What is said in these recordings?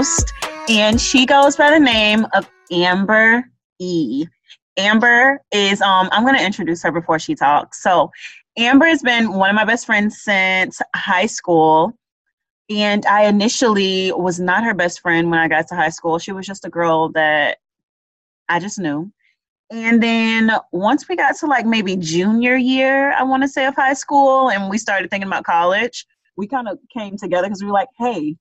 host, and she goes by the name of Amber E. Amber is um I'm gonna introduce her before she talks. So Amber has been one of my best friends since high school. And I initially was not her best friend when I got to high school. She was just a girl that I just knew. And then once we got to like maybe junior year, I want to say, of high school, and we started thinking about college, we kind of came together because we were like, hey,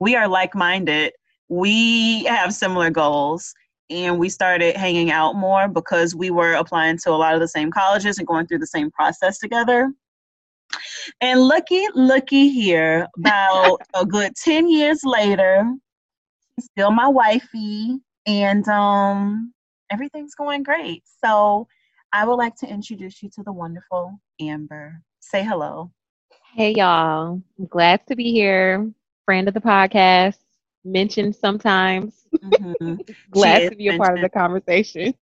we are like minded. We have similar goals. And we started hanging out more because we were applying to a lot of the same colleges and going through the same process together. And looky, looky here, about a good 10 years later, she's still my wifey, and um, everything's going great. So I would like to introduce you to the wonderful Amber. Say hello. Hey, y'all. I'm glad to be here. Friend of the podcast, mentioned sometimes. Mm-hmm. glad to be a part of the conversation.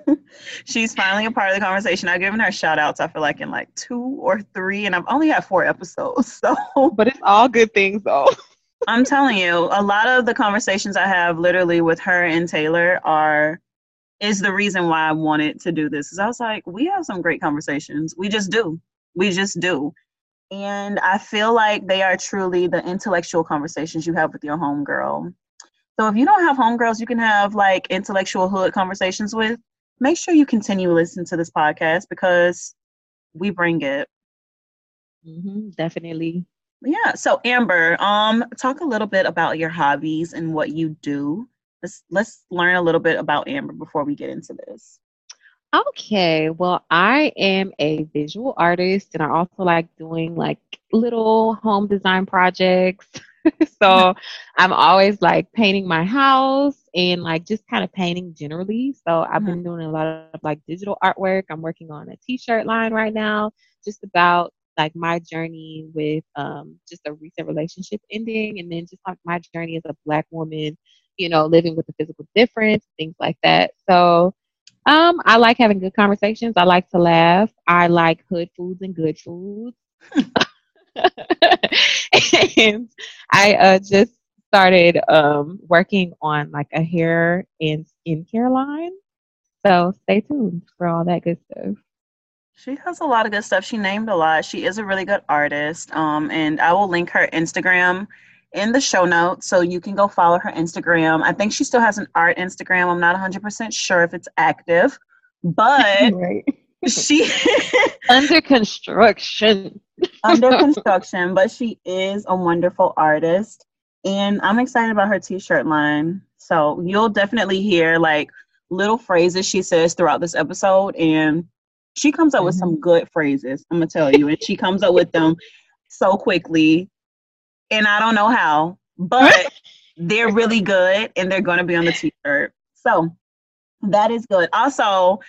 She's finally a part of the conversation. I've given her shout outs, I feel like, in like two or three, and I've only had four episodes. So, but it's all good things, though. I'm telling you, a lot of the conversations I have literally with her and Taylor are is the reason why I wanted to do this. Is I was like, we have some great conversations. We just do. We just do. And I feel like they are truly the intellectual conversations you have with your homegirl. So if you don't have homegirls you can have like intellectual hood conversations with, make sure you continue to listen to this podcast because we bring it. Mm-hmm, definitely. Yeah. So Amber, um, talk a little bit about your hobbies and what you do. Let's let's learn a little bit about Amber before we get into this. Okay, well, I am a visual artist and I also like doing like little home design projects. so I'm always like painting my house and like just kind of painting generally. So I've been mm-hmm. doing a lot of like digital artwork. I'm working on a t-shirt line right now, just about like my journey with um just a recent relationship ending and then just like my journey as a black woman, you know, living with a physical difference, things like that. So um, I like having good conversations. I like to laugh. I like hood foods and good foods. and I uh, just started um, working on like a hair and skincare line. So stay tuned for all that good stuff. She has a lot of good stuff. She named a lot. She is a really good artist. Um, and I will link her Instagram in the show notes so you can go follow her Instagram. I think she still has an art Instagram. I'm not 100% sure if it's active, but she under construction. under construction, but she is a wonderful artist and I'm excited about her t-shirt line. So you'll definitely hear like little phrases she says throughout this episode and she comes up mm-hmm. with some mm-hmm. good phrases, I'm going to tell you, and she comes up with them so quickly and I don't know how, but they're really good and they're going to be on the t-shirt. So that is good. Also,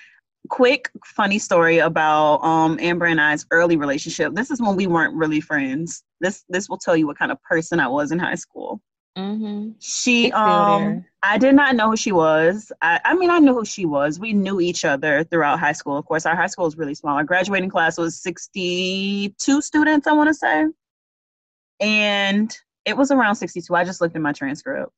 quick funny story about um Amber and I's early relationship. This is when we weren't really friends. This this will tell you what kind of person I was in high school. Mm-hmm. She um I did not know who she was. I, I mean I knew who she was. We knew each other throughout high school. Of course, our high school was really small. Our graduating class was 62 students, I want to say and it was around 62. I just looked at my transcript.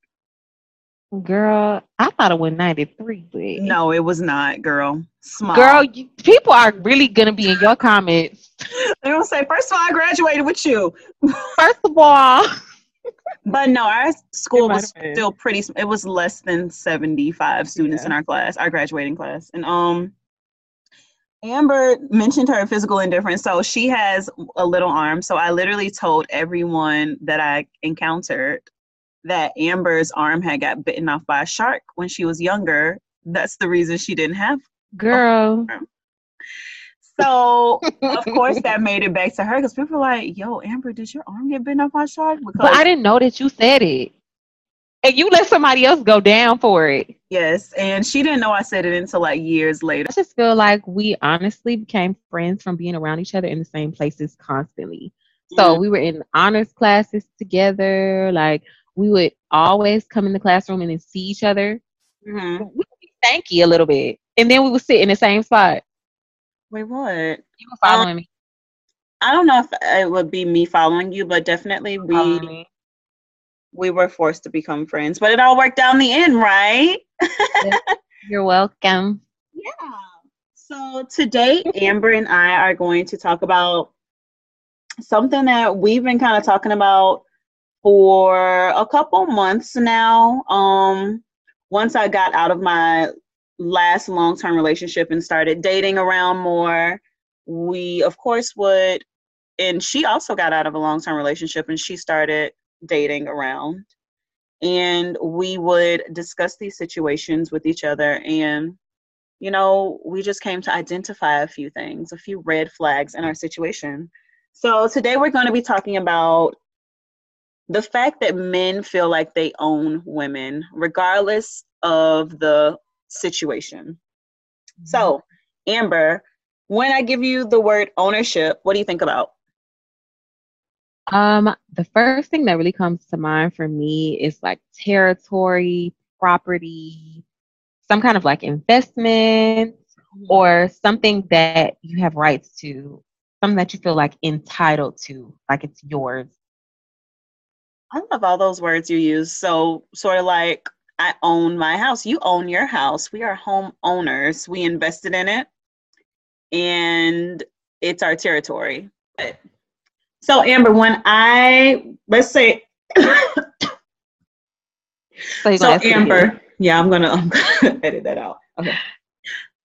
Girl, I thought it was 93. But... No, it was not, girl. Small. Girl, you, people are really going to be in your comments. They're gonna say, first of all, I graduated with you. first of all. but no, our school was still pretty, it was less than 75 students yeah. in our class, our graduating class. And um, Amber mentioned her physical indifference. So she has a little arm. So I literally told everyone that I encountered that Amber's arm had got bitten off by a shark when she was younger. That's the reason she didn't have girl. So of course that made it back to her because people were like, "Yo, Amber, did your arm get bitten off by a shark?" Because but I didn't know that you said it and you let somebody else go down for it. Yes, and she didn't know I said it until like years later. I just feel like we honestly became friends from being around each other in the same places constantly. So mm-hmm. we were in honors classes together. Like we would always come in the classroom and then see each other. Mm-hmm. We would be a little bit, and then we would sit in the same spot. Wait, what? You were following um, me. I don't know if it would be me following you, but definitely we we were forced to become friends, but it all worked out in the end, right? You're welcome. Yeah. So today, Amber and I are going to talk about something that we've been kind of talking about for a couple months now. Um, once I got out of my last long term relationship and started dating around more, we, of course, would, and she also got out of a long term relationship and she started dating around. And we would discuss these situations with each other. And, you know, we just came to identify a few things, a few red flags in our situation. So today we're going to be talking about the fact that men feel like they own women, regardless of the situation. So, mm-hmm. Amber, when I give you the word ownership, what do you think about? Um, the first thing that really comes to mind for me is like territory, property, some kind of like investment mm-hmm. or something that you have rights to, something that you feel like entitled to, like it's yours. I love all those words you use. So, sort of like, I own my house. You own your house. We are home owners. We invested in it, and it's our territory. So, Amber, when I let's say, so, so Amber, yeah, I'm gonna, I'm gonna edit that out. Okay.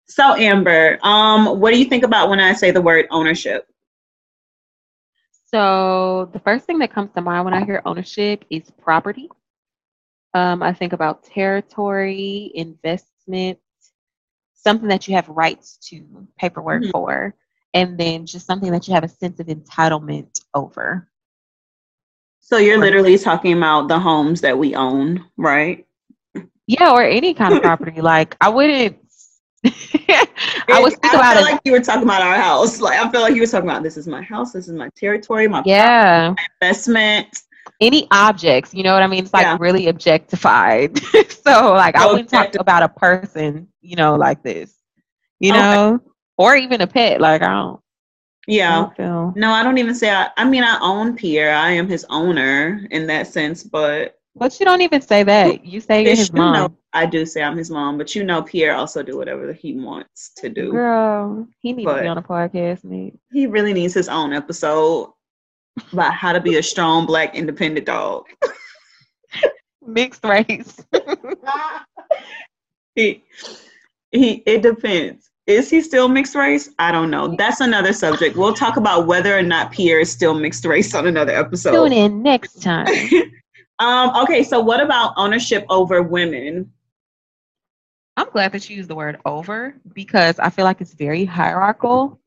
So, Amber, um, what do you think about when I say the word ownership? So the first thing that comes to mind when I hear ownership is property. Um, I think about territory, investment, something that you have rights to, paperwork mm-hmm. for, and then just something that you have a sense of entitlement over. So you're literally talking about the homes that we own, right? Yeah, or any kind of property. like I wouldn't I was thinking about it. like you were talking about our house. Like I feel like you were talking about this is my house, this is my territory, my yeah, my investment. Any objects, you know what I mean? It's like yeah. really objectified. so like I wouldn't talk about a person, you know, like this. You know? Okay. Or even a pet. Like I don't yeah. I don't no, I don't even say I I mean I own Pierre. I am his owner in that sense, but but you don't even say that. You say you're his mom. Know, I do say I'm his mom, but you know Pierre also do whatever he wants to do. Girl, he needs but to be on a podcast, mate. He really needs his own episode about how to be a strong black independent dog. Mixed race. he he it depends. Is he still mixed race? I don't know. That's another subject. We'll talk about whether or not Pierre is still mixed race on another episode. Tune in next time. Um, okay, so what about ownership over women? I'm glad that you used the word over because I feel like it's very hierarchical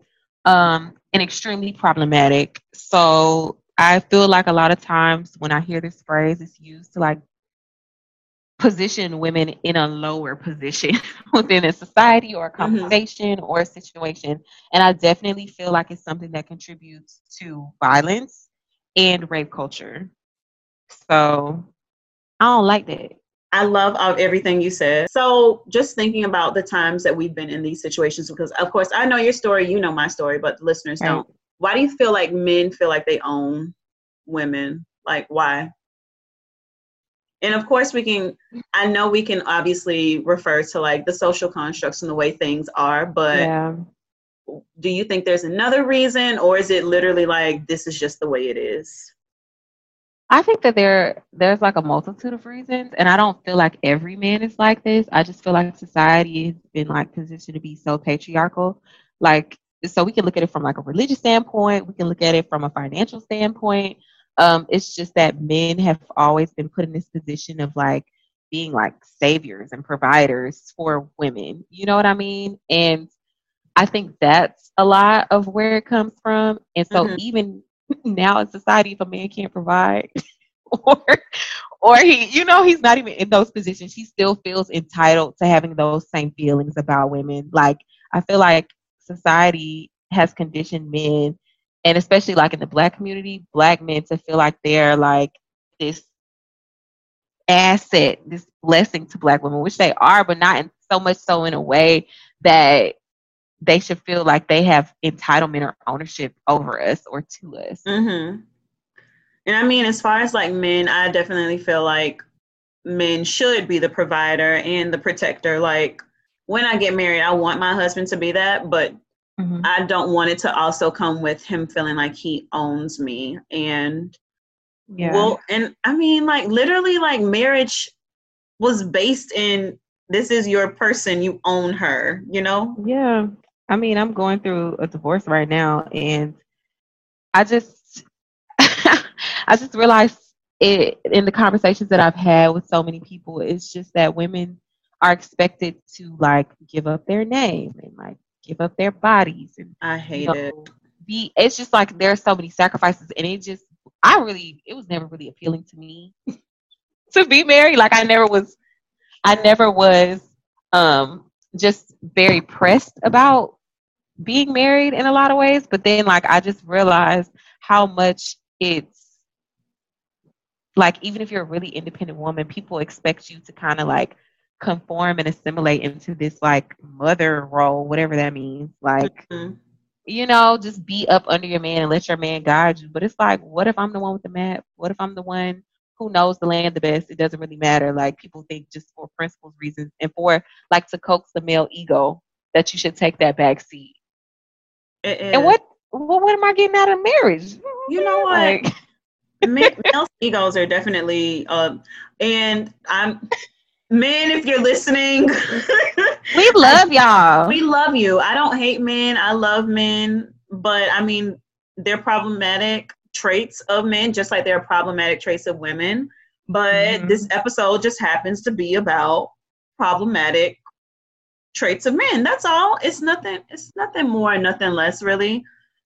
um, and extremely problematic. So I feel like a lot of times when I hear this phrase, it's used to like position women in a lower position within a society or a mm-hmm. conversation mm-hmm. or a situation. And I definitely feel like it's something that contributes to violence and rape culture. So I don't like that. I love everything you said. So, just thinking about the times that we've been in these situations, because of course I know your story, you know my story, but listeners right. don't. Why do you feel like men feel like they own women? Like, why? And of course, we can, I know we can obviously refer to like the social constructs and the way things are, but yeah. do you think there's another reason, or is it literally like this is just the way it is? I think that there there's like a multitude of reasons, and I don't feel like every man is like this. I just feel like society has been like positioned to be so patriarchal. Like, so we can look at it from like a religious standpoint. We can look at it from a financial standpoint. Um, it's just that men have always been put in this position of like being like saviors and providers for women. You know what I mean? And I think that's a lot of where it comes from. And so mm-hmm. even now in society if a man can't provide or or he you know he's not even in those positions he still feels entitled to having those same feelings about women like i feel like society has conditioned men and especially like in the black community black men to feel like they're like this asset this blessing to black women which they are but not in so much so in a way that they should feel like they have entitlement or ownership over us or to us. Mm-hmm. And I mean, as far as like men, I definitely feel like men should be the provider and the protector. Like when I get married, I want my husband to be that, but mm-hmm. I don't want it to also come with him feeling like he owns me. And yeah. well, and I mean, like literally, like marriage was based in this is your person, you own her, you know? Yeah. I mean, I'm going through a divorce right now, and I just, I just realized it in the conversations that I've had with so many people. It's just that women are expected to like give up their name and like give up their bodies, and I hate you know, it. Be it's just like there are so many sacrifices, and it just I really it was never really appealing to me to be married. Like I never was, I never was um just very pressed about being married in a lot of ways. But then like I just realized how much it's like even if you're a really independent woman, people expect you to kind of like conform and assimilate into this like mother role, whatever that means. Like, mm-hmm. you know, just be up under your man and let your man guide you. But it's like, what if I'm the one with the map? What if I'm the one who knows the land the best? It doesn't really matter. Like people think just for principles reasons and for like to coax the male ego that you should take that back seat. And what what what am I getting out of marriage? You know what? Like, male egos are definitely uh, and I'm men if you're listening. We love y'all. We love you. I don't hate men. I love men. But i mean they're problematic traits of men just like they're problematic traits of women. But mm-hmm. this episode just happens to be about problematic traits of men. That's all. It's nothing it's nothing more nothing less really.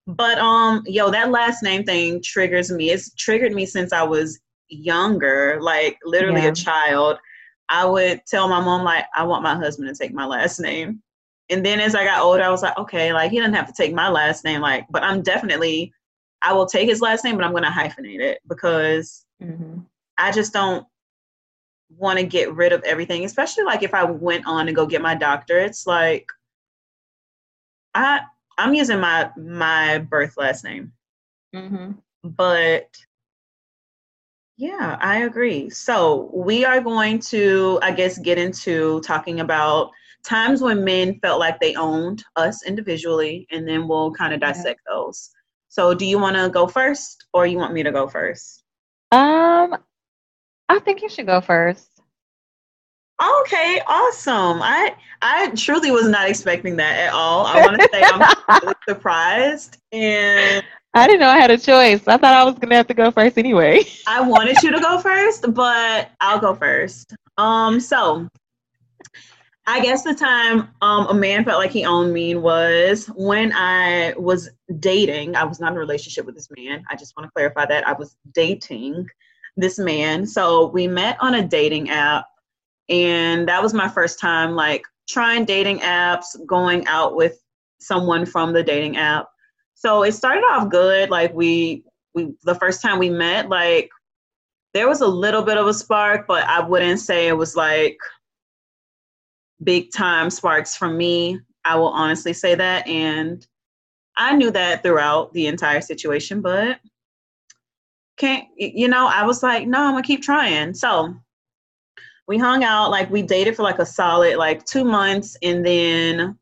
But um, yo, that last name thing triggers me. It's triggered me since I was younger, like literally yeah. a child. I would tell my mom like I want my husband to take my last name. And then as I got older, I was like, okay, like he doesn't have to take my last name, like, but I'm definitely I will take his last name, but I'm gonna hyphenate it because mm-hmm. I just don't want to get rid of everything, especially like if I went on to go get my doctorates, like I I'm using my my birth last name. Mm-hmm. But yeah, I agree. So we are going to, I guess, get into talking about times when men felt like they owned us individually, and then we'll kind of dissect yeah. those. So, do you want to go first, or you want me to go first? Um, I think you should go first. Okay, awesome. I I truly was not expecting that at all. I want to say I'm really surprised and I didn't know I had a choice. I thought I was gonna have to go first anyway. I wanted you to go first, but I'll go first. Um, so I guess the time um, a man felt like he owned me was when I was dating. I was not in a relationship with this man. I just want to clarify that I was dating this man. So we met on a dating app and that was my first time like trying dating apps going out with someone from the dating app so it started off good like we we the first time we met like there was a little bit of a spark but i wouldn't say it was like big time sparks from me. I will honestly say that and i knew that throughout the entire situation but can't you know i was like no i'm gonna keep trying. So we hung out like we dated for like a solid like two months and then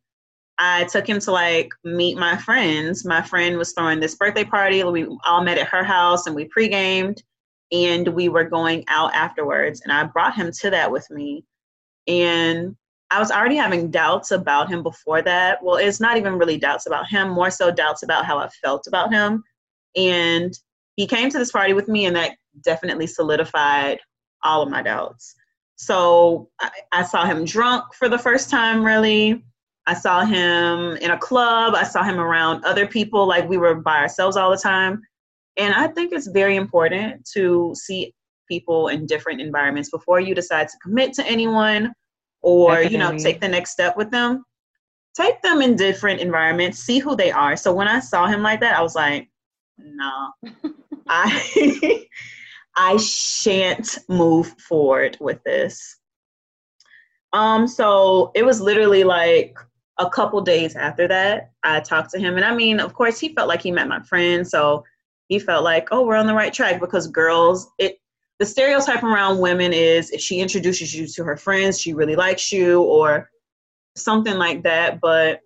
I took him to like meet my friends. My friend was throwing this birthday party. We all met at her house and we pre-gamed and we were going out afterwards. And I brought him to that with me. And I was already having doubts about him before that. Well, it's not even really doubts about him, more so doubts about how I felt about him. And he came to this party with me and that definitely solidified all of my doubts. So I, I saw him drunk for the first time, really. I saw him in a club. I saw him around other people, like we were by ourselves all the time. And I think it's very important to see people in different environments before you decide to commit to anyone or, Definitely. you know, take the next step with them. Take them in different environments, see who they are. So when I saw him like that, I was like, no. Nah. I I shan't move forward with this. Um, so it was literally like a couple days after that, I talked to him. And I mean, of course, he felt like he met my friend. So he felt like, oh, we're on the right track because girls, it the stereotype around women is if she introduces you to her friends, she really likes you or something like that. But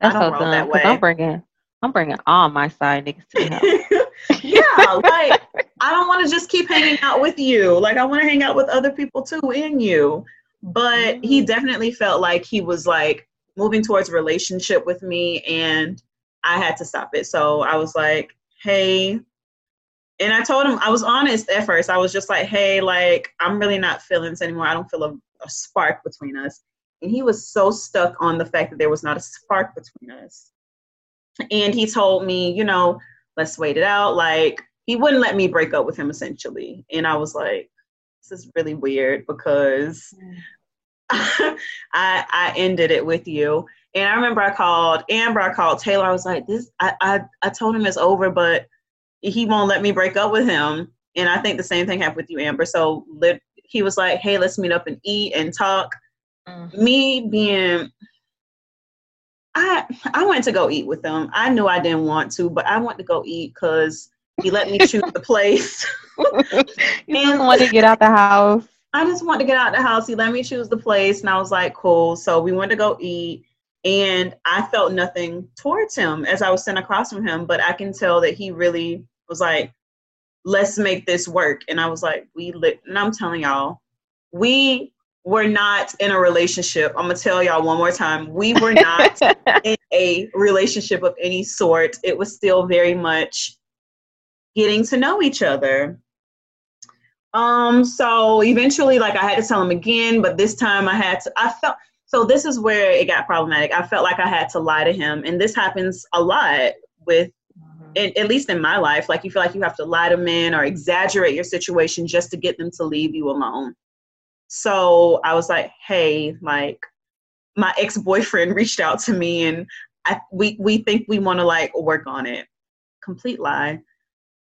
That's I don't so roll that way. I'm bringing, I'm bringing all my side niggas to the yeah, like I don't want to just keep hanging out with you. Like I want to hang out with other people too in you. But mm-hmm. he definitely felt like he was like moving towards relationship with me and I had to stop it. So I was like, hey, and I told him I was honest at first. I was just like, hey, like I'm really not feeling this anymore. I don't feel a, a spark between us. And he was so stuck on the fact that there was not a spark between us. And he told me, you know, let's wait it out. Like he wouldn't let me break up with him essentially. And I was like, this is really weird because I I ended it with you. And I remember I called Amber, I called Taylor. I was like, this I I, I told him it's over, but he won't let me break up with him. And I think the same thing happened with you, Amber. So he was like, hey, let's meet up and eat and talk. Mm-hmm. Me being, I I went to go eat with him. I knew I didn't want to, but I went to go eat because he let me choose the place. you just want to get out the house. I just want to get out the house. He let me choose the place, and I was like, cool. So we went to go eat and I felt nothing towards him as I was sitting across from him, but I can tell that he really was like, let's make this work. And I was like, we lit, and I'm telling y'all, we were not in a relationship. I'm gonna tell y'all one more time, we were not in a relationship of any sort. It was still very much getting to know each other. Um, so eventually, like I had to tell him again, but this time I had to. I felt so. This is where it got problematic. I felt like I had to lie to him, and this happens a lot with in, at least in my life, like you feel like you have to lie to men or exaggerate your situation just to get them to leave you alone. So I was like, hey, like my ex boyfriend reached out to me and I, we, we think we want to like work on it. Complete lie.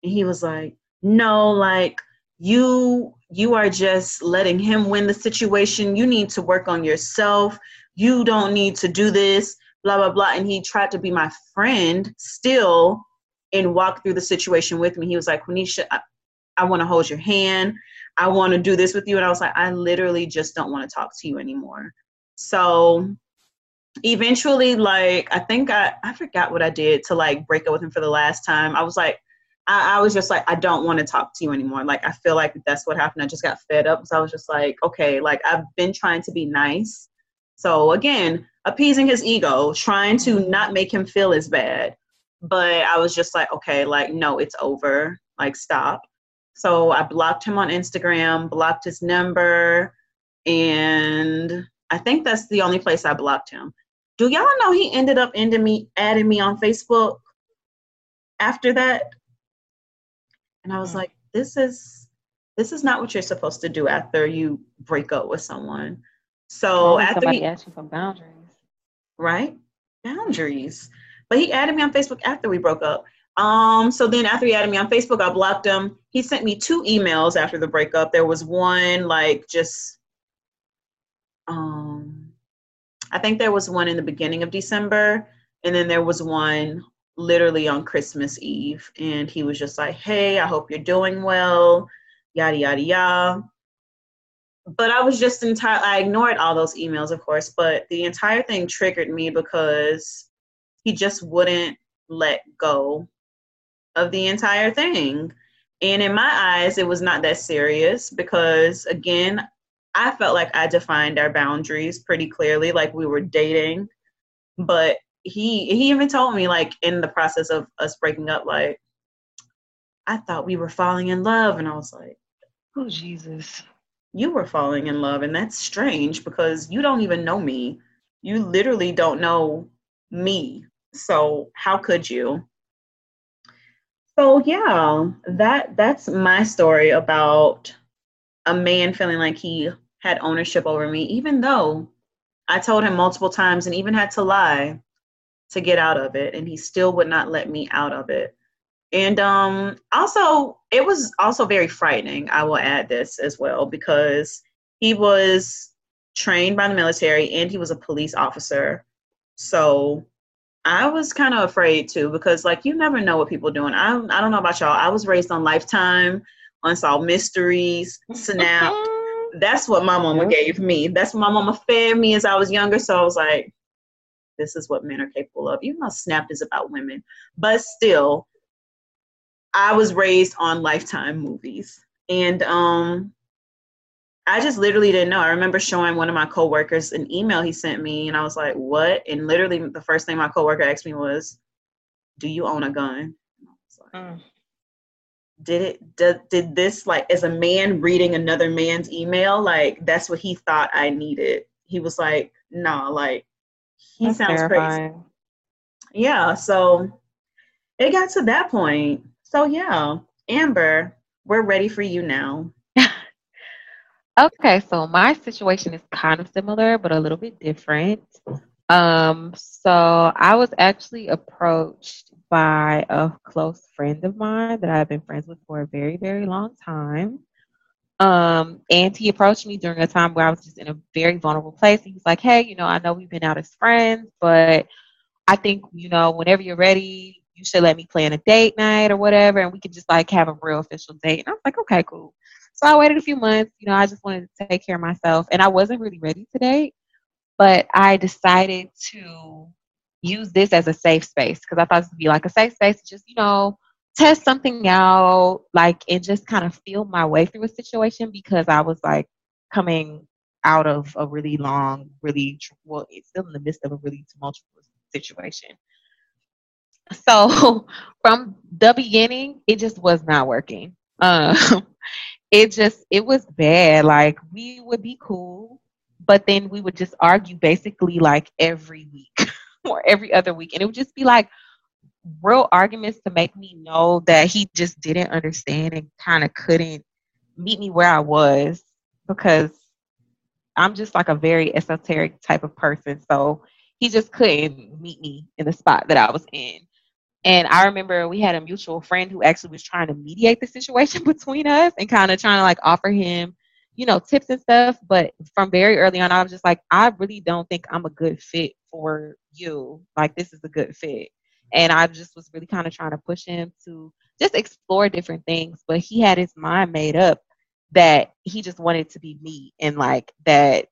And he was like, no, like you you are just letting him win the situation. You need to work on yourself. You don't need to do this, blah, blah, blah. And he tried to be my friend still and walk through the situation with me. He was like, Quenisha, I, I want to hold your hand. I want to do this with you. And I was like, I literally just don't want to talk to you anymore. So eventually, like, I think I, I forgot what I did to like break up with him for the last time. I was like, I, I was just like, I don't want to talk to you anymore. Like, I feel like that's what happened. I just got fed up. So I was just like, okay, like, I've been trying to be nice. So again, appeasing his ego, trying to mm-hmm. not make him feel as bad but I was just like, okay, like, no, it's over. Like, stop. So I blocked him on Instagram, blocked his number, and I think that's the only place I blocked him. Do y'all know he ended up ending me adding me on Facebook after that? And I was mm. like, this is this is not what you're supposed to do after you break up with someone. So after somebody he, asked you for boundaries. Right? Boundaries. But he added me on Facebook after we broke up. Um, so then after he added me on Facebook, I blocked him. He sent me two emails after the breakup. There was one like just um I think there was one in the beginning of December, and then there was one literally on Christmas Eve. And he was just like, Hey, I hope you're doing well, yada yada yada. But I was just entire I ignored all those emails, of course, but the entire thing triggered me because he just wouldn't let go of the entire thing. And in my eyes, it was not that serious because, again, I felt like I defined our boundaries pretty clearly, like we were dating. But he he even told me, like in the process of us breaking up, like I thought we were falling in love, and I was like, "Oh Jesus, you were falling in love," and that's strange because you don't even know me. You literally don't know me. So how could you? So yeah, that that's my story about a man feeling like he had ownership over me, even though I told him multiple times and even had to lie to get out of it, and he still would not let me out of it. And um, also, it was also very frightening. I will add this as well because he was trained by the military and he was a police officer. So I was kind of afraid too because like you never know what people are doing. I I don't know about y'all. I was raised on Lifetime, Unsolved Mysteries, Snapped. That's what my mama gave me. That's what my mama fed me as I was younger. So I was like, this is what men are capable of. Even though Snapped is about women, but still, I was raised on Lifetime movies, and um, I just literally didn't know. I remember showing one of my coworkers an email he sent me, and I was like, "What?" And literally, the first thing my coworker asked me was, "Do you own a gun?" Like, mm. Did it? Did, did this like as a man reading another man's email? Like that's what he thought I needed. He was like, "Nah, like he that's sounds terrifying. crazy." Yeah. So it got to that point. So yeah, Amber, we're ready for you now. Okay, so my situation is kind of similar, but a little bit different. Um, so I was actually approached by a close friend of mine that I've been friends with for a very, very long time. Um, and he approached me during a time where I was just in a very vulnerable place. He was like, Hey, you know, I know we've been out as friends, but I think, you know, whenever you're ready, you should let me plan a date night or whatever, and we could just like have a real official date. And I was like, Okay, cool. So I waited a few months. You know, I just wanted to take care of myself, and I wasn't really ready to date. But I decided to use this as a safe space because I thought this would be like a safe space to just, you know, test something out, like, and just kind of feel my way through a situation because I was like coming out of a really long, really well, it's still in the midst of a really tumultuous situation. So from the beginning, it just was not working. Um, it just it was bad. Like we would be cool, but then we would just argue basically like every week or every other week, and it would just be like real arguments to make me know that he just didn't understand and kind of couldn't meet me where I was because I'm just like a very esoteric type of person. So he just couldn't meet me in the spot that I was in. And I remember we had a mutual friend who actually was trying to mediate the situation between us and kind of trying to like offer him, you know, tips and stuff. But from very early on, I was just like, I really don't think I'm a good fit for you. Like, this is a good fit. And I just was really kind of trying to push him to just explore different things. But he had his mind made up that he just wanted to be me and like that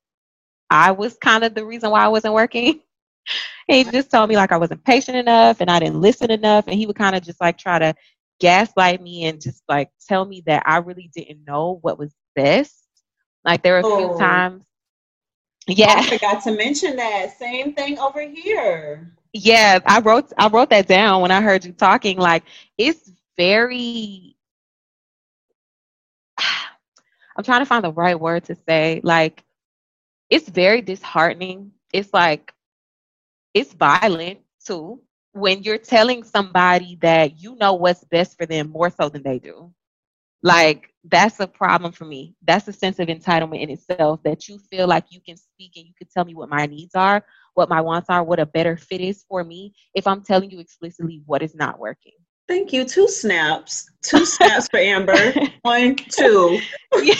I was kind of the reason why I wasn't working. he just told me like I wasn't patient enough and I didn't listen enough. And he would kind of just like try to gaslight me and just like tell me that I really didn't know what was best. Like there were a few oh. times. Yeah. I forgot to mention that. Same thing over here. Yeah, I wrote I wrote that down when I heard you talking. Like it's very I'm trying to find the right word to say. Like it's very disheartening. It's like it's violent too when you're telling somebody that you know what's best for them more so than they do. Like that's a problem for me. That's a sense of entitlement in itself that you feel like you can speak and you can tell me what my needs are, what my wants are, what a better fit is for me if I'm telling you explicitly what is not working. Thank you. Two snaps. Two snaps for Amber. One, two. yeah.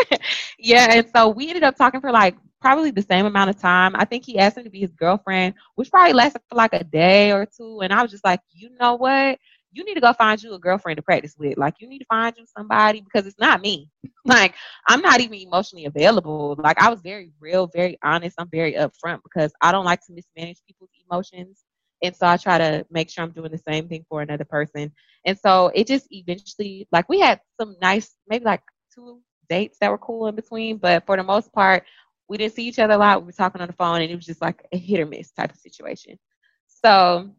yeah. And so we ended up talking for like probably the same amount of time. I think he asked me to be his girlfriend, which probably lasted for like a day or two. And I was just like, you know what? You need to go find you a girlfriend to practice with. Like, you need to find you somebody because it's not me. like, I'm not even emotionally available. Like, I was very real, very honest. I'm very upfront because I don't like to mismanage people's emotions. And so I try to make sure I'm doing the same thing for another person. And so it just eventually, like, we had some nice, maybe like two dates that were cool in between, but for the most part, we didn't see each other a lot. We were talking on the phone, and it was just like a hit or miss type of situation. So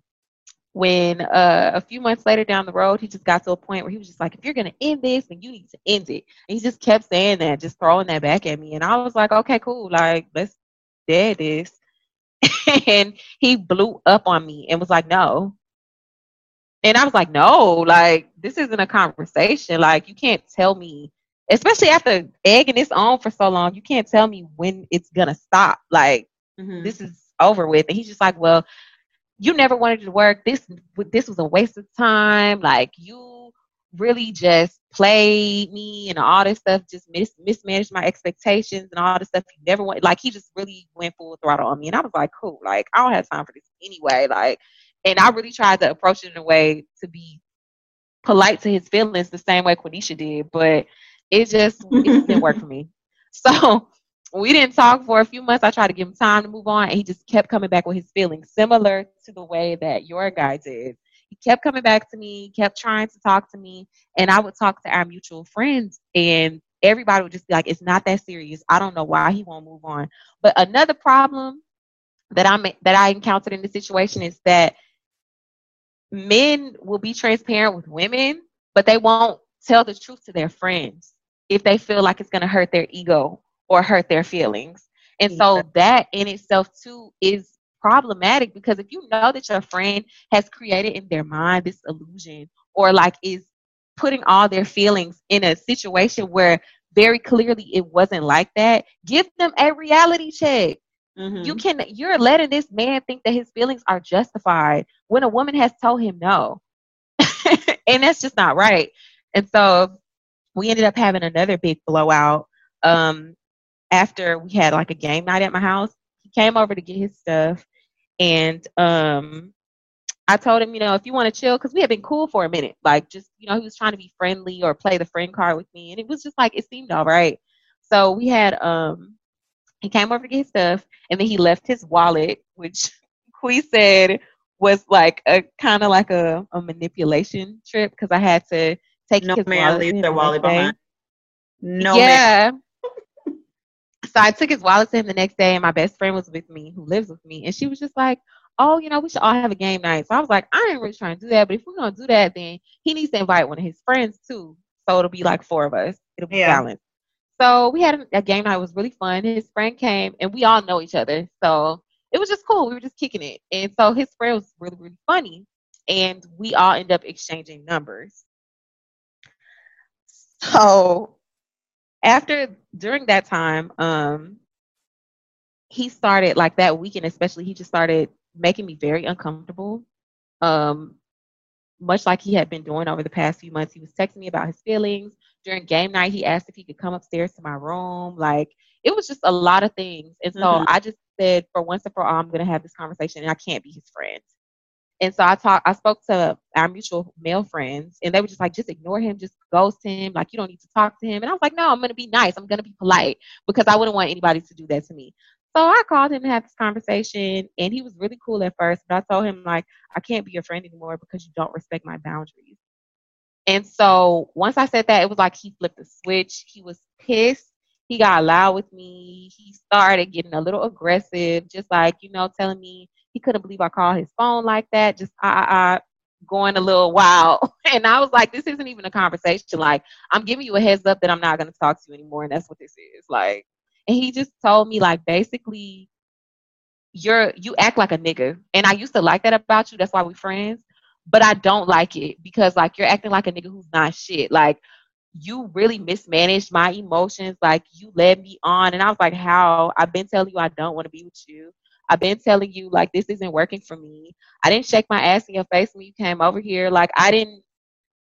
when uh, a few months later down the road, he just got to a point where he was just like, if you're going to end this, then you need to end it. And he just kept saying that, just throwing that back at me. And I was like, okay, cool. Like, let's dead this. and he blew up on me and was like, no. And I was like, no, like, this isn't a conversation. Like, you can't tell me especially after egging this on for so long, you can't tell me when it's gonna stop. Like mm-hmm. this is over with. And he's just like, well, you never wanted to work. This this was a waste of time. Like you really just played me and all this stuff, just mis- mismanaged my expectations and all this stuff he never went. Like he just really went full throttle on me, and I was like, cool, like I don't have time for this anyway. Like, and I really tried to approach it in a way to be polite to his feelings, the same way Quenisha did, but it just it didn't work for me. So we didn't talk for a few months. I tried to give him time to move on, and he just kept coming back with his feelings, similar to the way that your guy did. He kept coming back to me, kept trying to talk to me, and I would talk to our mutual friends, and everybody would just be like, "It's not that serious. I don't know why he won't move on." But another problem that I that I encountered in the situation is that men will be transparent with women, but they won't tell the truth to their friends if they feel like it's going to hurt their ego or hurt their feelings. And so that in itself too is problematic because if you know that your friend has created in their mind this illusion or like is putting all their feelings in a situation where very clearly it wasn't like that, give them a reality check. Mm-hmm. You can you're letting this man think that his feelings are justified when a woman has told him no. and that's just not right. And so we ended up having another big blowout. Um, after we had like a game night at my house, he came over to get his stuff, and um, I told him, you know, if you want to chill, because we had been cool for a minute, like just you know, he was trying to be friendly or play the friend card with me, and it was just like it seemed all right. So we had um, he came over to get his stuff, and then he left his wallet, which we said was like a kind of like a, a manipulation trip because I had to take no his man wallet. leaves their wallet behind. No yeah. Man so I took his wallet to him the next day, and my best friend was with me, who lives with me, and she was just like, "Oh, you know, we should all have a game night." So I was like, "I ain't really trying to do that, but if we're gonna do that, then he needs to invite one of his friends too, so it'll be like four of us. It'll be yeah. balanced." So we had a, a game night. It was really fun. His friend came, and we all know each other, so it was just cool. We were just kicking it, and so his friend was really, really funny, and we all end up exchanging numbers. So after during that time, um, he started like that weekend, especially. He just started making me very uncomfortable. Um, much like he had been doing over the past few months. He was texting me about his feelings. During game night, he asked if he could come upstairs to my room. Like it was just a lot of things. And so mm-hmm. I just said, for once and for all, I'm going to have this conversation, and I can't be his friend. And so I talked, I spoke to our mutual male friends, and they were just like, just ignore him, just ghost him. Like, you don't need to talk to him. And I was like, no, I'm to be nice. I'm to be polite because I wouldn't want anybody to do that to me. So I called him to have this conversation, and he was really cool at first. But I told him, like, I can't be your friend anymore because you don't respect my boundaries. And so once I said that, it was like he flipped the switch. He was pissed. He got loud with me. He started getting a little aggressive, just like, you know, telling me he couldn't believe I called his phone like that, just I, I, going a little wild. And I was like, this isn't even a conversation. Like, I'm giving you a heads up that I'm not going to talk to you anymore. And that's what this is. Like, and he just told me, like, basically, you're, you act like a nigga. And I used to like that about you. That's why we friends. But I don't like it because, like, you're acting like a nigga who's not shit. Like, you really mismanaged my emotions. Like, you led me on. And I was like, how? I've been telling you I don't want to be with you. I've been telling you like this isn't working for me. I didn't shake my ass in your face when you came over here. Like I didn't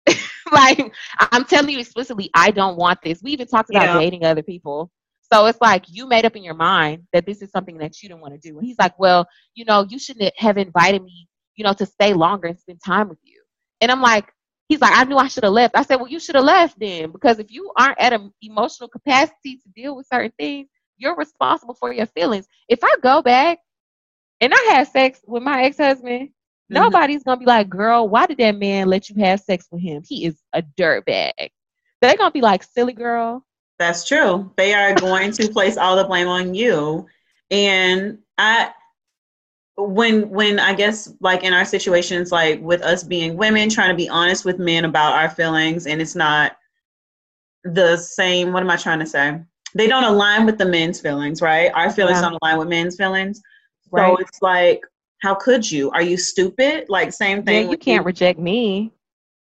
like I'm telling you explicitly I don't want this. We even talked about yeah. dating other people. So it's like you made up in your mind that this is something that you don't want to do. And he's like, Well, you know, you shouldn't have invited me, you know, to stay longer and spend time with you. And I'm like, he's like, I knew I should have left. I said, Well, you should have left then, because if you aren't at an emotional capacity to deal with certain things, you're responsible for your feelings. If I go back and I had sex with my ex husband, mm-hmm. nobody's gonna be like, girl, why did that man let you have sex with him? He is a dirtbag. They're gonna be like, silly girl. That's true. They are going to place all the blame on you. And I when when I guess like in our situations like with us being women trying to be honest with men about our feelings and it's not the same what am I trying to say? They don't align with the men's feelings, right? Our feelings yeah. don't align with men's feelings. So right. it's like, how could you? Are you stupid? Like same thing. Yeah, you can't you. reject me.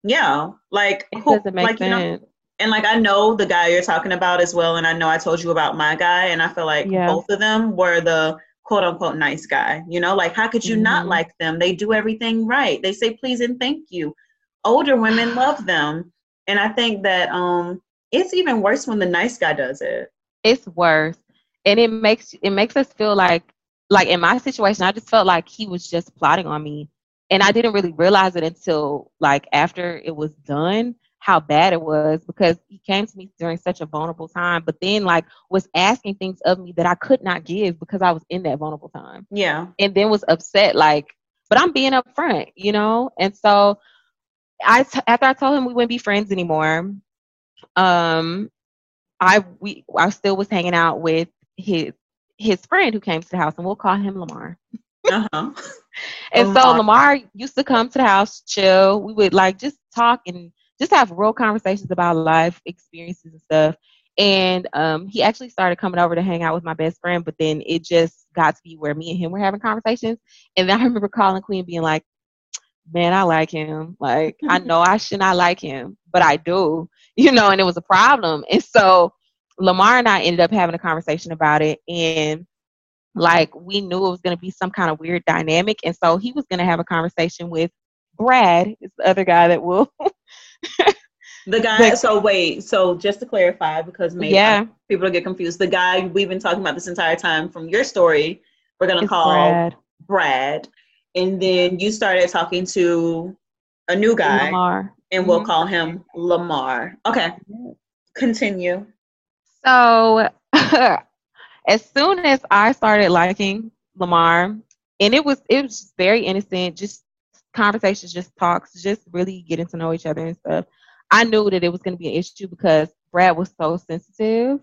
Yeah, like it who, doesn't make like, sense. You know, and like I know the guy you're talking about as well, and I know I told you about my guy, and I feel like yeah. both of them were the quote unquote nice guy. You know, like how could you mm-hmm. not like them? They do everything right. They say please and thank you. older women love them. And I think that um it's even worse when the nice guy does it. It's worse. And it makes it makes us feel like like in my situation, I just felt like he was just plotting on me. And I didn't really realize it until like after it was done how bad it was because he came to me during such a vulnerable time, but then like was asking things of me that I could not give because I was in that vulnerable time. Yeah. And then was upset like, but I'm being upfront, you know? And so I t- after I told him we wouldn't be friends anymore, um I we I still was hanging out with his his friend who came to the house and we'll call him Lamar. Uh-huh. and Lamar. so Lamar used to come to the house, chill. We would like just talk and just have real conversations about life experiences and stuff. And um, he actually started coming over to hang out with my best friend, but then it just got to be where me and him were having conversations. And then I remember calling Queen being like, man, I like him. Like, I know I should not like him, but I do, you know, and it was a problem. And so Lamar and I ended up having a conversation about it. And like, we knew it was going to be some kind of weird dynamic. And so he was going to have a conversation with Brad, is the other guy that will The guy. So wait. So just to clarify, because maybe yeah, people get confused. The guy we've been talking about this entire time from your story, we're gonna it's call Brad. Brad, and then you started talking to a new guy, Lamar. And we'll Mhm. call him Lamar. Okay, continue. So as soon as I started liking Lamar, and it was it was very innocent, just conversations, just talks, just really getting to know each other and stuff. I knew that it was going to be an issue because Brad was so sensitive.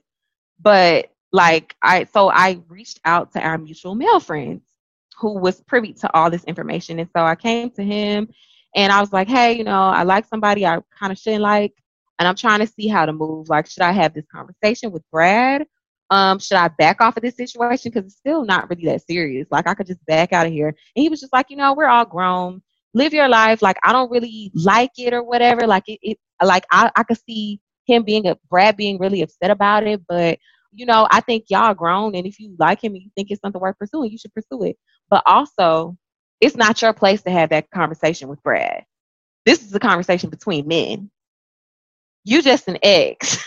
But like I, so I reached out to our mutual male friends who was privy to all this information, and so I came to him and I was like, hey, you know, I like somebody I kind of shouldn't like, and I'm trying to see how to move. Like, should I have this conversation with Brad? Um, should I back off of this situation because it's still not really that serious? Like, I could just back out of here. And he was just like, you know, we're all grown. Live your life. Like, I don't really like it or whatever. Like, it, it like I, I could see him being a Brad being really upset about it, but you know, I think y'all grown, and if you like him and you think it's something worth pursuing, you should pursue it. But also, it's not your place to have that conversation with Brad. This is a conversation between men. You just an ex.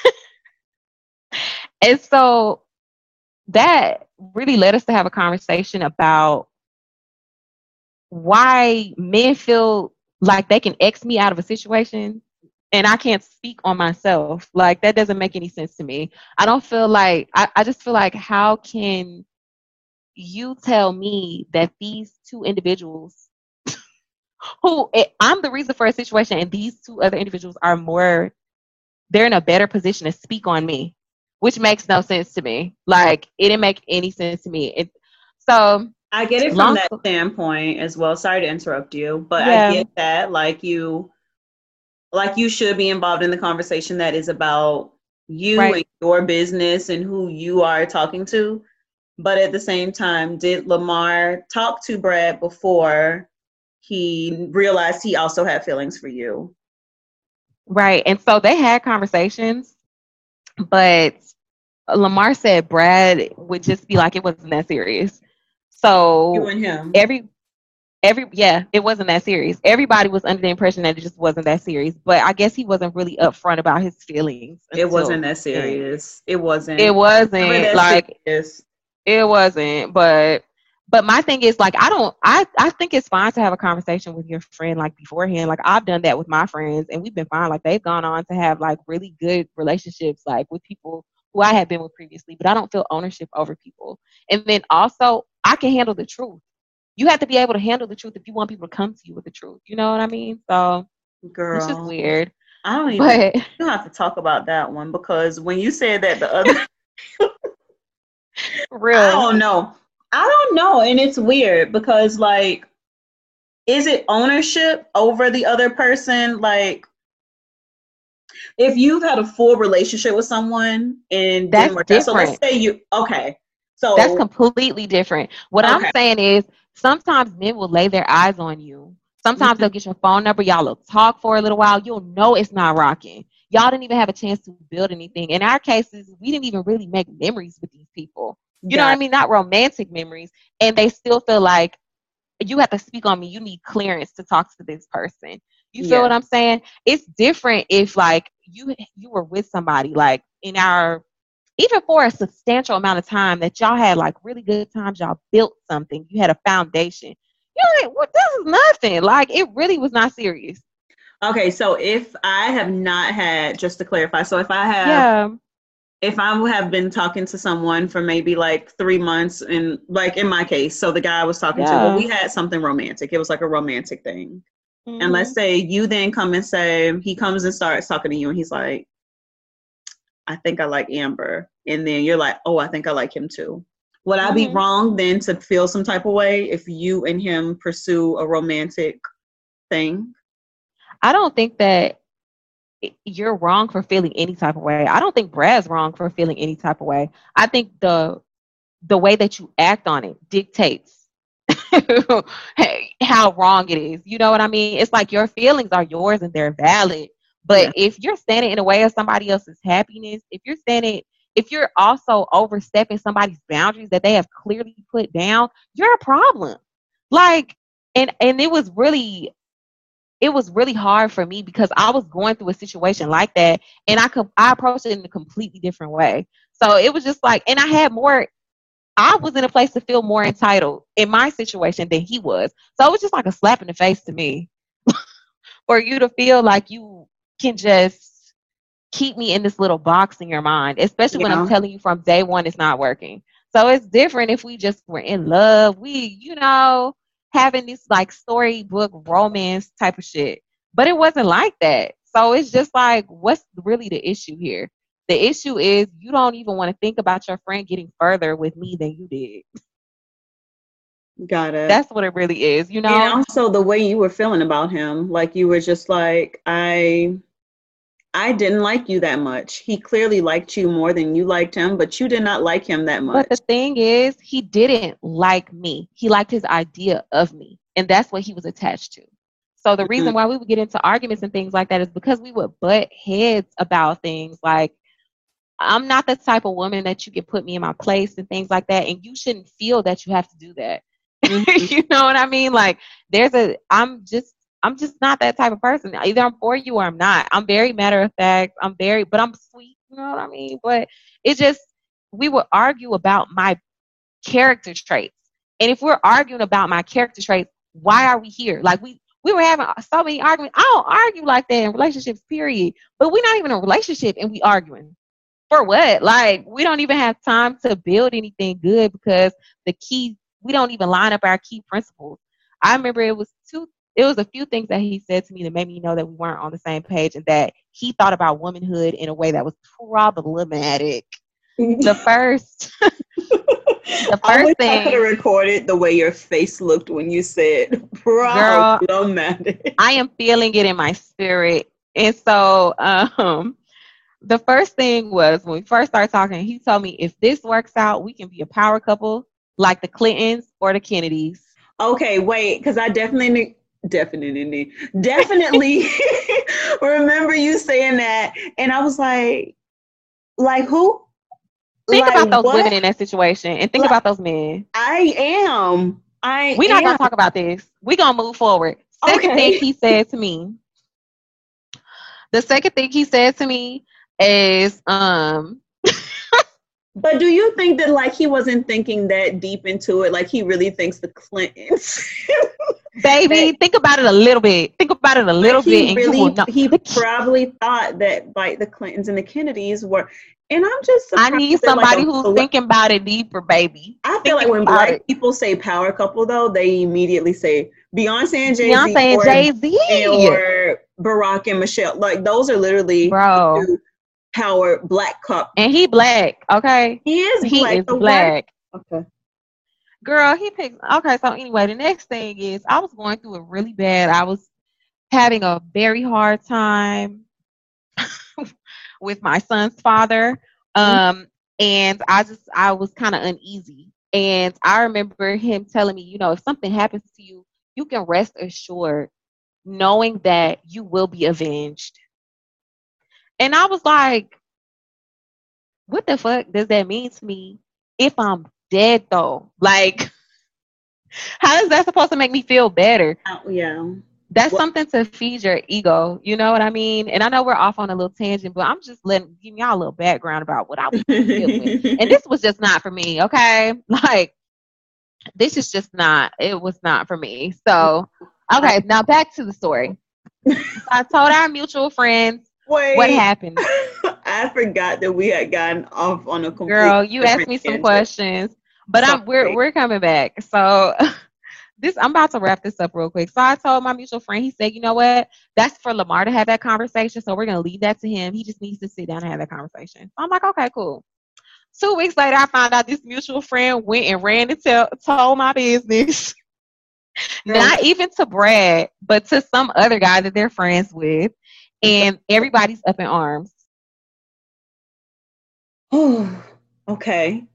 and so that really led us to have a conversation about why men feel like they can X me out of a situation and I can't speak on myself. Like that doesn't make any sense to me. I don't feel like I, I just feel like how can you tell me that these two individuals who eh, I'm the reason for a situation and these two other individuals are more they're in a better position to speak on me, which makes no sense to me. Like it didn't make any sense to me. It, so I get it from that standpoint as well. Sorry to interrupt you, but Yeah. I get that. Like you, like you should be involved in the conversation that is about you Right. and your business and who you are talking to. But at the same time, did Lamar talk to Brad before he realized he also had feelings for you? Right. And so they had conversations, but Lamar said Brad would just be like, it wasn't that serious. So You and him. every, every, yeah, it wasn't that serious. Everybody was under the impression that it just wasn't that serious, but I guess he wasn't really upfront about his feelings. It wasn't that serious. It wasn't. It wasn't like, serious. It wasn't, but but my thing is like I don't I I think it's fine to have a conversation with your friend like beforehand. Like I've done that with my friends and we've been fine. Like they've gone on to have like really good relationships like with people who I had been with previously, but I don't feel ownership over people. And then also I can handle the truth. You have to be able to handle the truth if you want people to come to you with the truth. You know what I mean? So Girl, it's just weird. I don't even But you have to talk about that one because when you said that the other real I don't know. I don't know. And it's weird because like is it ownership over the other person? Like if you've had a full relationship with someone and That's didn't. So let's say you okay. So That's completely different. What Okay. I'm saying is sometimes men will lay their eyes on you. Sometimes Mhm. they'll get your phone number, y'all will talk for a little while. You'll know it's not rocking. Y'all didn't even have a chance to build anything. In our cases, we didn't even really make memories people. You know what I mean? Not romantic memories. And they still feel like you have to speak on me. You need clearance to talk to this person. You feel yeah. what I'm saying? It's different if like you you were with somebody like in our even for a substantial amount of time that y'all had like really good times, y'all built something, you had a foundation. You're like, well, this is nothing. Like it really was not serious. Okay, so if I have not had, just to clarify, so if I have, yeah. If I have been talking to someone for maybe like three months, and like in my case, so the guy I was talking yeah. to, well, we had something romantic. It was like a romantic thing. Mm-hmm. And let's mm-hmm. say you then come and say, he comes and starts talking to you, and he's like, I think I like Amber. And then you're like, oh, I think I like him too. Would mm-hmm. I be mm-hmm. wrong then to feel some type of way if you and him pursue a romantic thing? I don't think that you're wrong for feeling any type of way. I don't think Brad's wrong for feeling any type of way. I think the the way that you act on it dictates how wrong it is. You know what I mean? It's like your feelings are yours and they're valid. But yeah. if you're standing in the way of somebody else's happiness, if you're standing, if you're also overstepping somebody's boundaries that they have clearly put down, you're a problem. Like, and and it was really it was really hard for me because I was going through a situation like that and I could I approached it in a completely different way. So it was just like and I had more I was in a place to feel more entitled in my situation than he was. So it was just like a slap in the face to me. for you to feel like you can just keep me in this little box in your mind, especially when I'm telling you from day one it's not working. So it's different if we just were in love. We, you know, having this like storybook romance type of shit. But it wasn't like that. So it's just like, what's really the issue here? The issue is you don't even want to think about your friend getting further with me than you did. Got it. That's what it really is, you know. And also the way you were feeling about him, like you were just like, I I didn't like you that much. He clearly liked you more than you liked him, but you did not like him that much. But the thing is, he didn't like me. He liked his idea of me, and that's what he was attached to. So the mm-hmm. reason why we would get into arguments and things like that is because we would butt heads about things like I'm not the type of woman that you can put me in my place and things like that, and you shouldn't feel that you have to do that. Mm-hmm. you know what I mean? Like there's a I'm just I'm just not that type of person. Either I'm for you or I'm not. I'm very matter of fact. I'm very, but I'm sweet. You know what I mean? But it just, we would argue about my character traits. And if we're arguing about my character traits, why are we here? Like we, we were having so many arguments. I don't argue like that in relationships, period. But we're not even in a relationship and we arguing. For what? Like we don't even have time to build anything good because the key we don't even line up our key principles. I remember it was two it was a few things that he said to me that made me know that we weren't on the same page and that he thought about womanhood in a way that was problematic. the first the first thing I could have recorded the way your face looked when you said problematic. Girl, I am feeling it in my spirit. And so um the first thing was when we first started talking, he told me if this works out, we can be a power couple like the Clintons or the Kennedys. Okay, wait, because I definitely definitely definitely remember you saying that. And i was like like who? Think like, about those what? women in that situation and think like, about those men. I am. I we're not gonna talk about this. We're gonna move forward. Second okay. thing he said to me the second thing he said to me is um but do you think that like he wasn't thinking that deep into it like he really thinks the clintons baby. think about it a little bit. Think about it a little he bit. Really, he probably thought that like the Clintons and the Kennedys were. And I'm just. I need somebody like who's thinking about it deeper, baby. I feel like when black it. people say power couple, though, they immediately say Beyonce and Jay Z, Beyonce and Jay Z, or Barack and Michelle. Like those are literally bro power black couple. And he black, okay? He is. He black, is black. Okay. Girl, he picked. Okay, so anyway, the next thing is I was going through it really bad. I was having a very hard time with my son's father. Mm-hmm. Um, and I just I was kind of uneasy. And I remember him telling me, you know, if something happens to you, you can rest assured knowing that you will be avenged. And I was like, what the fuck does that mean to me if I'm dead though. Like, how is that supposed to make me feel better? Oh, yeah. that's what? something to feed your ego. You know what I mean? And I know we're off on a little tangent, but I'm just letting give y'all a little background about what I was dealing with. And this was just not for me, okay? Like this is just not it was not for me. So okay, now back to the story. I told our mutual friends Wait, what happened. I forgot that we had gotten off on a girl. You asked me some questions, but I'm we're we're coming back. So this I'm about to wrap this up real quick. So I told my mutual friend, he said, you know what? That's for Lamar to have that conversation. So we're gonna leave that to him. He just needs to sit down and have that conversation. So I'm like, okay, cool. Two weeks later, I found out this mutual friend went and ran and tell, told my business. Not even to Brad, but to some other guy that they're friends with. And everybody's up in arms. Oh, okay.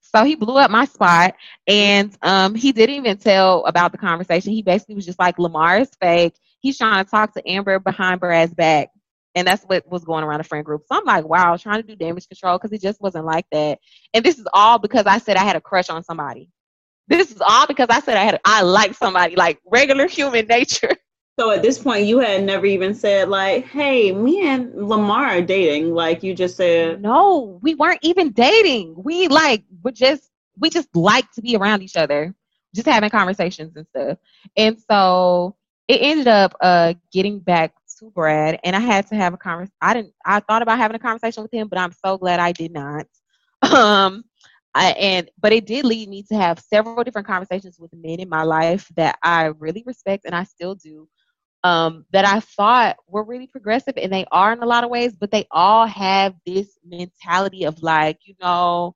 So he blew up my spot and um, he didn't even tell about the conversation. He basically was just like, Lamar is fake. He's trying to talk to Amber behind Brad's back. And that's what was going around the friend group. So I'm like, wow, trying to do damage control because it just wasn't like that. And this is all because I said I had a crush on somebody. This is all because I said I had I like somebody, like regular human nature. So at this point, you had never even said like, "Hey, me and Lamar are dating." Like you just said, "No, we weren't even dating. We like we just we just like to be around each other, just having conversations and stuff." And so it ended up uh getting back to Brad, and I had to have a conversation. I didn't. I thought about having a conversation with him, but I'm so glad I did not. Um, I, and but it did lead me to have several different conversations with men in my life that I really respect and I still do um, that I thought were really progressive, and they are in a lot of ways, but they all have this mentality of like, you know,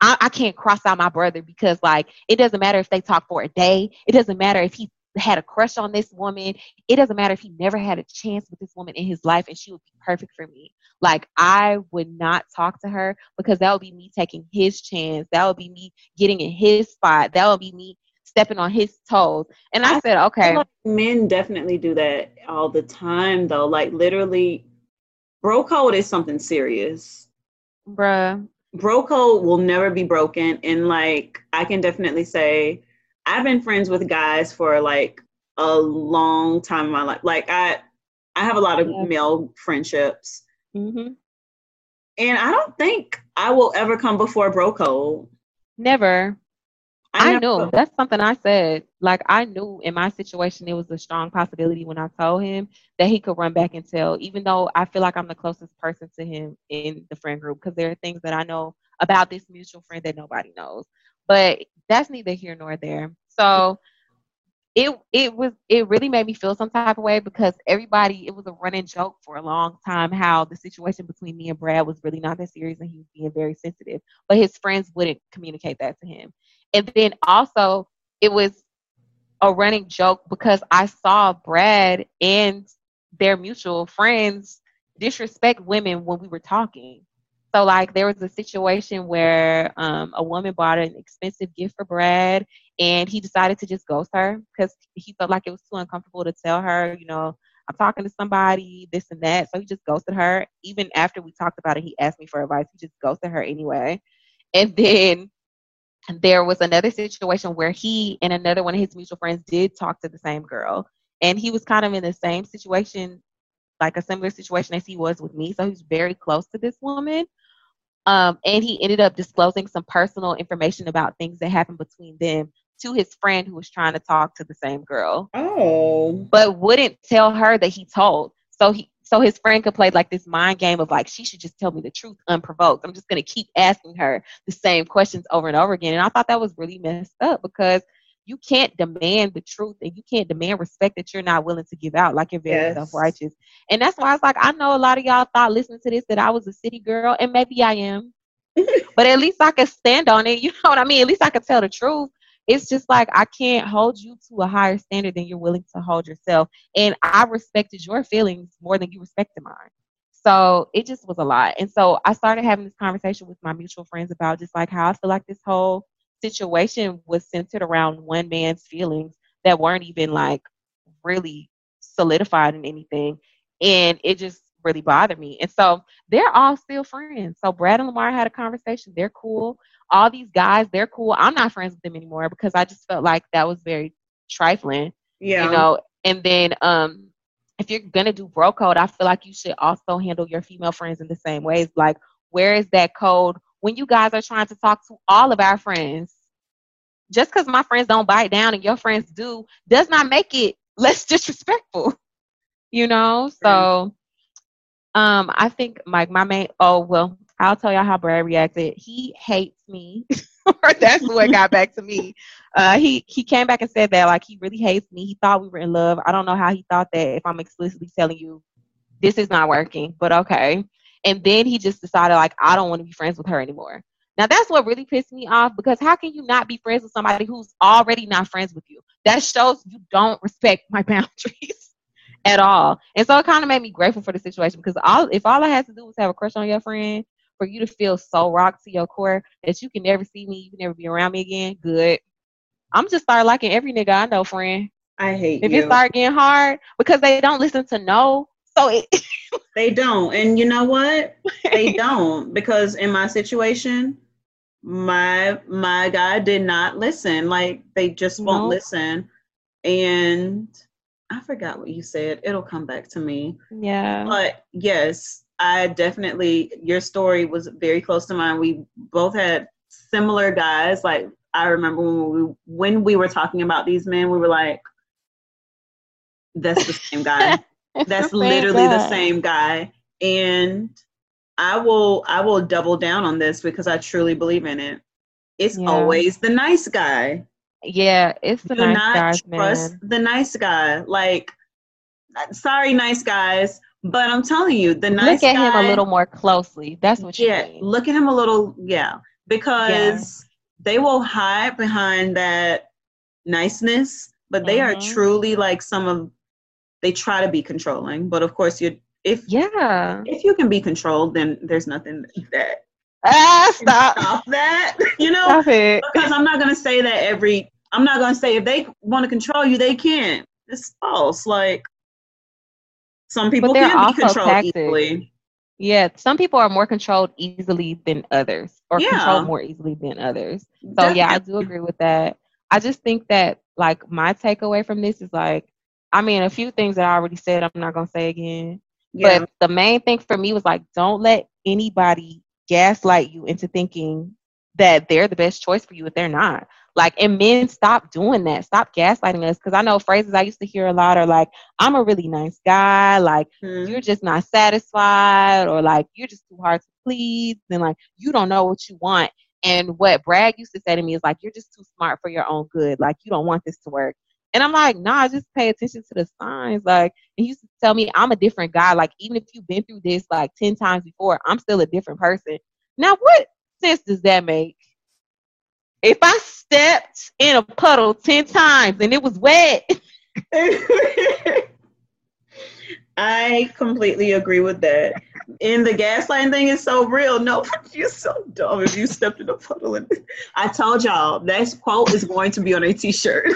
I, I can't cross out my brother because, like, it doesn't matter if they talk for a day, it doesn't matter if he had a crush on this woman, it doesn't matter if he never had a chance with this woman in his life and she would be perfect for me. Like, I would not talk to her because that would be me taking his chance, that would be me getting in his spot, that would be me stepping on his toes. And I, I said, okay. Like men definitely do that all the time, though. Like literally, bro code is something serious. Bruh. Bro code will never be broken. And like, I can definitely say, I've been friends with guys for like a long time in my life. Like, I, I have a lot of yeah. male friendships. Mm-hmm. And I don't think I will ever come before bro code. Never. I, I knew that's something I said. Like I knew in my situation it was a strong possibility when I told him that he could run back and tell, even though I feel like I'm the closest person to him in the friend group, because there are things that I know about this mutual friend that nobody knows. But that's neither here nor there. So it it was it really made me feel some type of way because everybody it was a running joke for a long time how the situation between me and Brad was really not that serious and he was being very sensitive. But his friends wouldn't communicate that to him. And then also, it was a running joke because I saw Brad and their mutual friends disrespect women when we were talking. So, like, there was a situation where um, a woman bought an expensive gift for Brad, and he decided to just ghost her because he felt like it was too uncomfortable to tell her, you know, I'm talking to somebody, this and that. So he just ghosted her. Even after we talked about it, he asked me for advice. He just ghosted her anyway. And then there was another situation where he and another one of his mutual friends did talk to the same girl. And he was kind of in the same situation, like a similar situation as he was with me. So he's very close to this woman. Um, and he ended up disclosing some personal information about things that happened between them to his friend who was trying to talk to the same girl. Oh. But wouldn't tell her that he told. So he so his friend could play like this mind game of like she should just tell me the truth unprovoked. I'm just gonna keep asking her the same questions over and over again. And I thought that was really messed up because you can't demand the truth and you can't demand respect that you're not willing to give out like you're very yes. self-righteous and that's why i was like i know a lot of y'all thought listening to this that i was a city girl and maybe i am but at least i could stand on it you know what i mean at least i could tell the truth it's just like I can't hold you to a higher standard than you're willing to hold yourself. And I respected your feelings more than you respected mine. So it just was a lot. And so I started having this conversation with my mutual friends about just like how I feel like this whole situation was centered around one man's feelings that weren't even like really solidified in anything. And it just really bothered me. And so they're all still friends. So Brad and Lamar had a conversation. They're cool all these guys, they're cool. I'm not friends with them anymore because I just felt like that was very trifling. Yeah. You know, and then um if you're gonna do bro code, I feel like you should also handle your female friends in the same ways. Like, where is that code when you guys are trying to talk to all of our friends? Just because my friends don't bite down and your friends do, does not make it less disrespectful. You know? So um I think like my main oh well, I'll tell y'all how Brad reacted. He hates me. That's what got back to me. Uh, he he came back and said that like he really hates me. He thought we were in love. I don't know how he thought that. If I'm explicitly telling you, this is not working, but okay. And then he just decided like I don't want to be friends with her anymore. Now that's what really pissed me off because how can you not be friends with somebody who's already not friends with you? That shows you don't respect my boundaries at all. And so it kind of made me grateful for the situation because all if all I had to do was have a crush on your friend for you to feel so rocked to your core that you can never see me, you can never be around me again, good. I'm just start liking every nigga I know, friend. I hate If you. it start getting hard because they don't listen to no, so it They don't. And you know what? They don't because in my situation, my my guy did not listen. Like they just won't No. listen. And I forgot what you said. It'll come back to me. yeah. But yes, I definitely your story was very close to mine. We both had similar guys. Like I remember when we when we were talking about these men, we were like, "That's the same guy. That's the literally the same guy." And I will I will double down on this because I truly believe in it. It's Yeah. always the nice guy Yeah, it's the do nice not guys, trust man. the nice guy. Like, sorry, nice guys, but I'm telling you, the nice Look at guy, him a little more closely. That's what you yeah, mean. look at him a little, yeah, because they will hide behind that niceness, but they are Mhm. truly like some of. They try to be controlling, but of course, you if Yeah. if you can be controlled, then there's nothing that Ah, stop. stop that. You know, because I'm not gonna say that every. I'm not gonna say if they want to control you, they can. It's false. Like some people can be controlled easily. Yeah, some people are more controlled easily than others, or Yeah. controlled more easily than others. So yeah, I do agree with that. I just think that like my takeaway from this is like, I mean, a few things that I already said, I'm not gonna say again. Yeah, But the main thing for me was like, don't let anybody gaslight you into thinking that they're the best choice for you if they're not. Like, and men, stop doing that. Stop gaslighting us. Because I know phrases I used to hear a lot are like, I'm a really nice guy. Like, Mhm. you're just not satisfied, or like, you're just too hard to please. And like, you don't know what you want. And what Brad used to say to me is like, you're just too smart for your own good. Like, you don't want this to work. And I'm like, nah, just pay attention to the signs. Like, and he used to tell me I'm a different guy. Like, even if you've been through this like 10 times before, I'm still a different person. Now, what sense does that make? If I stepped in a puddle 10 times and it was wet, I completely agree with that. And the gaslighting thing is so real. No, you're so dumb if you stepped in a puddle. And I told y'all that quote is going to be on a t-shirt.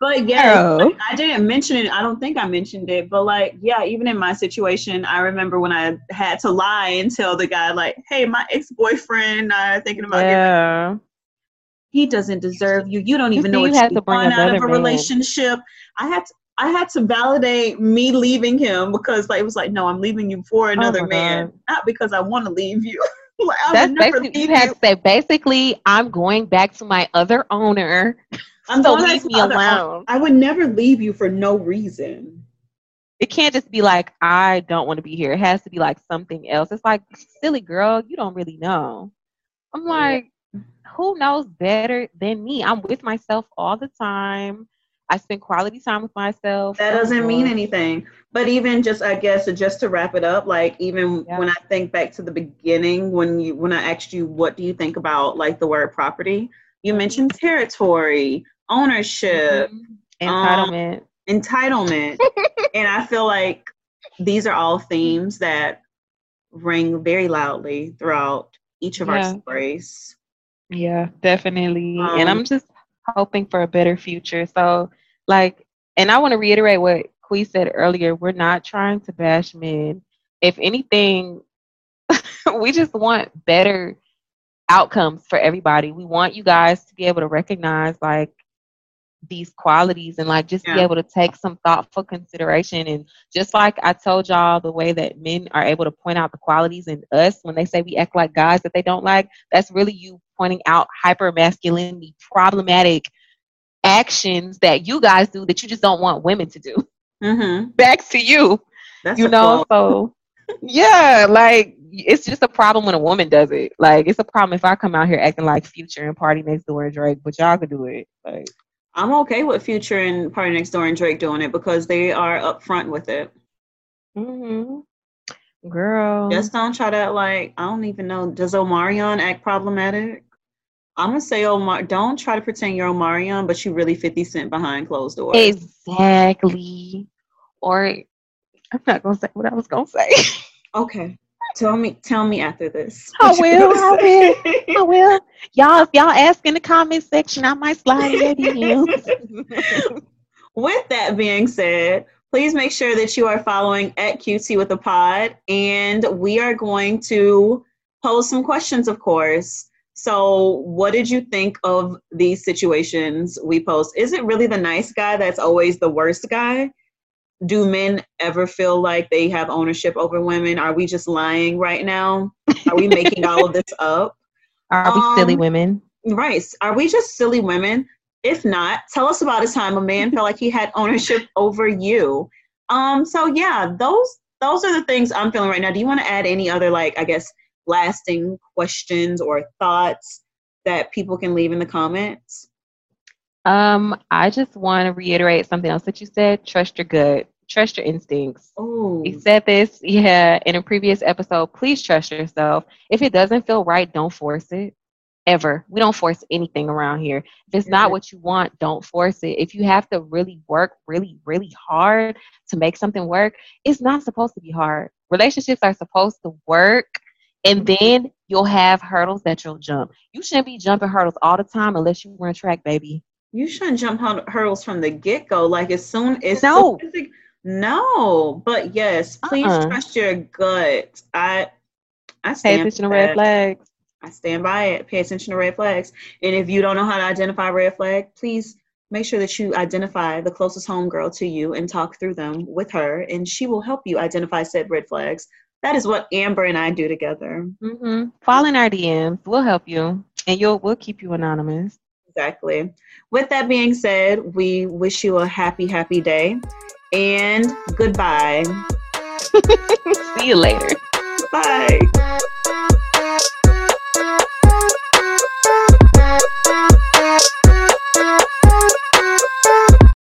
But yeah, Girl. I didn't mention it. I don't think I mentioned it, but like, yeah, even in my situation, I remember when I had to lie and tell the guy, like, "Hey, my ex-boyfriend, I uh, thinking about getting yeah. he doesn't deserve you. You don't even see, know you what you bring want out of a man. relationship. I had to, I had to validate me leaving him because like it was like, no, I'm leaving you for another Oh man, God. not because I want to leave you. like I That's basically, you had to say, basically, I'm going back to my other owner. I'm so going leave me alone. I would never leave you for no reason. It can't just be like, I don't want to be here. It has to be like something else. It's like, silly girl, you don't really know. I'm like, who knows better than me? I'm with myself all the time. I spend quality time with myself. That doesn't mean anything. But even just, I guess, just to wrap it up, like even Yeah. when I think back to the beginning, when you when I asked you, what do you think about like the word property? You mentioned territory, ownership. Mhm. Um, Entitlement. entitlement. and I feel like these are all themes that ring very loudly throughout each of our stories. Yeah, definitely. and Um, I'm just hoping for a better future. So, like, and I want to reiterate what Kui said earlier. We're not trying to bash men. If anything, we just want better outcomes for everybody. We want you guys to be able to recognize, like, these qualities and like just Yeah. be able to take some thoughtful consideration. And just like I told y'all the way that men are able to point out the qualities in us when they say we act like guys that they don't like that's really you pointing out hyper masculinity problematic actions that you guys do that you just don't want women to do. Mm-hmm. back to you. That's you know so yeah like it's just a problem when a woman does it. Like it's a problem if i come out here acting like future and party next door and drake but y'all could do it. Like I'm okay with Future and Party Next Door and Drake doing it because they are upfront with it. hmm girl Just don't try to like I don't even know. Does Omarion act problematic? I'm gonna say Omar. Don't try to pretend you're Omarion, but you really 50 Cent behind closed doors. exactly or i'm not gonna say what i was gonna say Okay, tell me. Tell me after this. I will, I say. I will. Y'all, if y'all ask in the comment section, I might slide in your DMs. With that being said, please make sure that you are following at QT with the pod, and we are going to pose some questions, of course. So, what did you think of these situations we post? Is it really the nice guy that's always the worst guy? Do men ever feel like they have ownership over women? Are we just lying right now? Are we making all of this up? Are we silly Um, women? Right. Are we just silly women? If not, tell us about a time a man felt like he had ownership over you. Um, so yeah, those those are the things I'm feeling right now. Do you want to add any other like I guess lasting questions or thoughts that people can leave in the comments? Um, I just want to reiterate something else that you said. Trust your gut. Trust your instincts. Oh, We said this, yeah, in a previous episode. Please trust yourself. If it doesn't feel right, don't force it. Ever. We don't force anything around here. If it's Yeah. not what you want, don't force it. If you have to really work really, really hard to make something work, it's not supposed to be hard. Relationships are supposed to work, and then you'll have hurdles that you'll jump. You shouldn't be jumping hurdles all the time unless you run track, baby. You shouldn't jump hur- hurdles from the get go. Like as soon as No. soon as it- no. But yes, please Uh-uh. trust your gut. I I stand Pay stand attention to red that. flags. I stand by it. Pay attention to red flags. And if you don't know how to identify red flag, please make sure that you identify the closest homegirl to you and talk through them with her, and she will help you identify said red flags. That is what Amber and I do together. Mm-hmm. Fall in our DMs. We'll help you, and you'll we'll keep you anonymous. Exactly. With that being said, we wish you a happy, happy day, and goodbye. See you later. Bye.